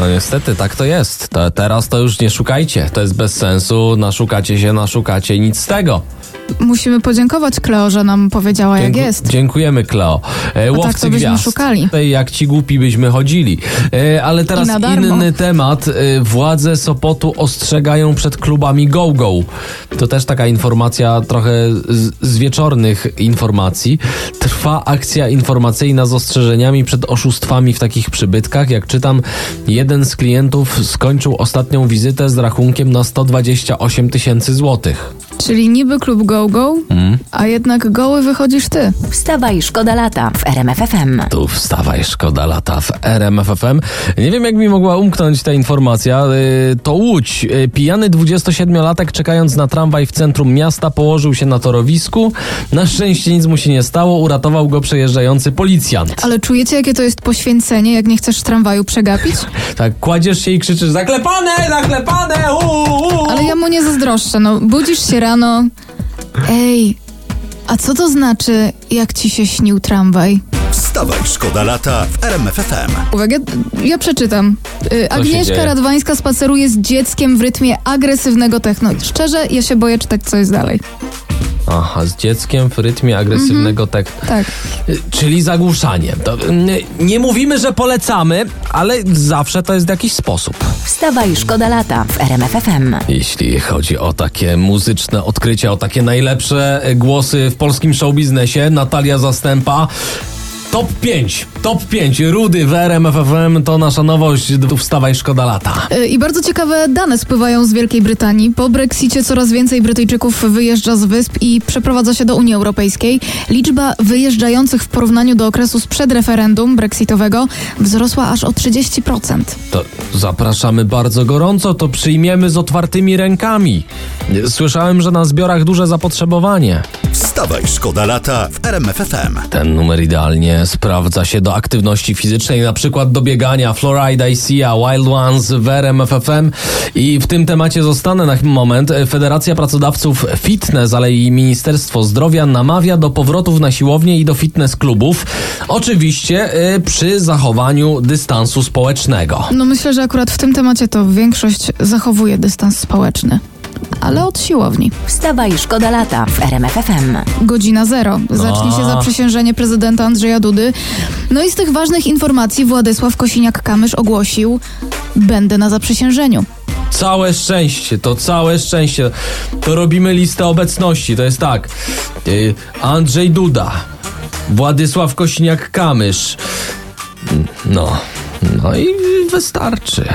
No niestety, tak to jest. Teraz to już nie szukajcie. To jest bez sensu. Naszukacie się, naszukacie. Nic z tego. Musimy podziękować Kleo, że nam powiedziała jak jest. Dziękujemy, Kleo. E, tak łowcy to byśmy gwiazd. szukali. Jak ci głupi byśmy chodzili. E, ale teraz inny temat. E, władze Sopotu ostrzegają przed klubami go-go. To też taka informacja trochę z, z wieczornych informacji. Trwa akcja informacyjna z ostrzeżeniami przed oszustwami w takich przybytkach. Jak czytam, jeden z klientów skończył ostatnią wizytę z rachunkiem na 128 tysięcy złotych. Czyli niby klub go-go, Mm. a jednak goły wychodzisz ty. Wstawaj, szkoda lata w RMFFM. Tu wstawaj, szkoda lata w RMFFM. Nie wiem, jak mi mogła umknąć ta informacja. Yy, To Łódź. Yy, Pijany 27-latek czekając na tramwaj w centrum miasta położył się na torowisku. Na szczęście nic mu się nie stało. Uratował go przejeżdżający policjant. Ale czujecie, jakie to jest poświęcenie, jak nie chcesz tramwaju przegapić? Tak, kładziesz się i krzyczysz zaklepane, zaklepane, uuu. Ale ja mu nie zazdroszczę, no. Budzisz się rano. Ej, a co to znaczy, jak ci się śnił tramwaj? Wstawaj, szkoda lata w RMFFM. Uwaga, ja przeczytam. Y? Agnieszka Radwańska spaceruje z dzieckiem w rytmie agresywnego techno. Szczerze, ja się boję czytać, co jest dalej. Aha, z dzieckiem w rytmie agresywnego tek. Tak. Y, Czyli zagłuszanie. To, y, nie mówimy, że polecamy, ale zawsze to jest w jakiś sposób. Wstawaj, szkoda lata w RMFFM. Jeśli chodzi o takie muzyczne odkrycia, o takie najlepsze głosy w polskim showbiznesie, Natalia Zastępa. Top 5, top 5, Rudy w RMFFM to nasza nowość, tu wstawaj, szkoda lata. Y, I bardzo ciekawe dane spływają z Wielkiej Brytanii. Po Brexicie coraz więcej Brytyjczyków wyjeżdża z wysp i przeprowadza się do Unii Europejskiej. Liczba wyjeżdżających w porównaniu do okresu sprzed referendum brexitowego wzrosła aż o 30%. To zapraszamy bardzo gorąco, to przyjmiemy z otwartymi rękami. Słyszałem, że na zbiorach duże zapotrzebowanie. Wstawaj, szkoda lata w RMFFM. Ten numer idealnie sprawdza się do aktywności fizycznej, na przykład do biegania Florida i Sia, Wild Ones w RMFFM i w tym temacie zostanę na moment. Federacja Pracodawców Fitness, ale i Ministerstwo Zdrowia namawia do powrotów na siłownię i do fitness klubów. Oczywiście y, przy zachowaniu dystansu społecznego. No myślę, że akurat w tym temacie to większość zachowuje dystans społeczny. Ale od siłowni. Wstawaj, szkoda lata w RMFFM. Godzina zero. Zacznie się zaprzysiężenie prezydenta Andrzeja Dudy. No i z tych ważnych informacji Władysław Kosiniak-Kamysz ogłosił Będę na zaprzysiężeniu. Całe szczęście, to całe szczęście. To robimy listę obecności. To jest tak. y, Andrzej Duda, Władysław Kośniak-Kamysz. No, no i wystarczy.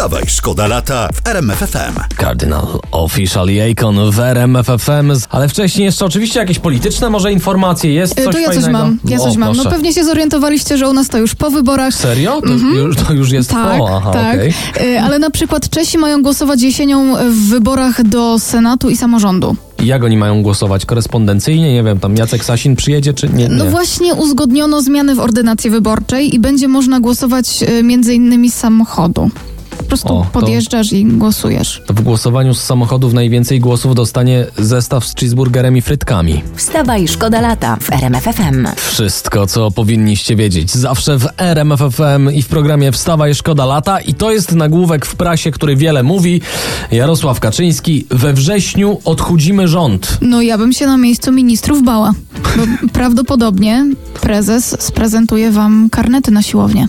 Wstawaj, szkoda lata w RMFFM. Kardynal Official Akon w RMFFM. Ale wcześniej jeszcze oczywiście jakieś polityczne może informacje. Jest Y, coś to ja coś fajnego? mam. Ja O, coś mam. No pewnie się zorientowaliście, że u nas to już po wyborach. Serio? To, już, to już jest Tak, po. Aha, tak. okej. Y, Ale na przykład Czesi mają głosować jesienią w wyborach do Senatu i samorządu. I Jak oni mają głosować? Korespondencyjnie? Nie wiem, tam Jacek Sasin przyjedzie, czy nie? No nie. właśnie uzgodniono zmiany w ordynacji wyborczej i będzie można głosować y, między innymi z samochodu. Po prostu O, to- podjeżdżasz i głosujesz. To w głosowaniu z samochodów najwięcej głosów dostanie zestaw z cheeseburgerem i frytkami. Wstawaj, szkoda lata w RMFFM. Wszystko, co powinniście wiedzieć. Zawsze w RMFFM i w programie Wstawaj Szkoda Lata. I to jest nagłówek w prasie, który wiele mówi. Jarosław Kaczyński. We wrześniu odchudzimy rząd. No ja bym się na miejscu ministrów bała, bo prawdopodobnie prezes sprezentuje wam karnety na siłownię.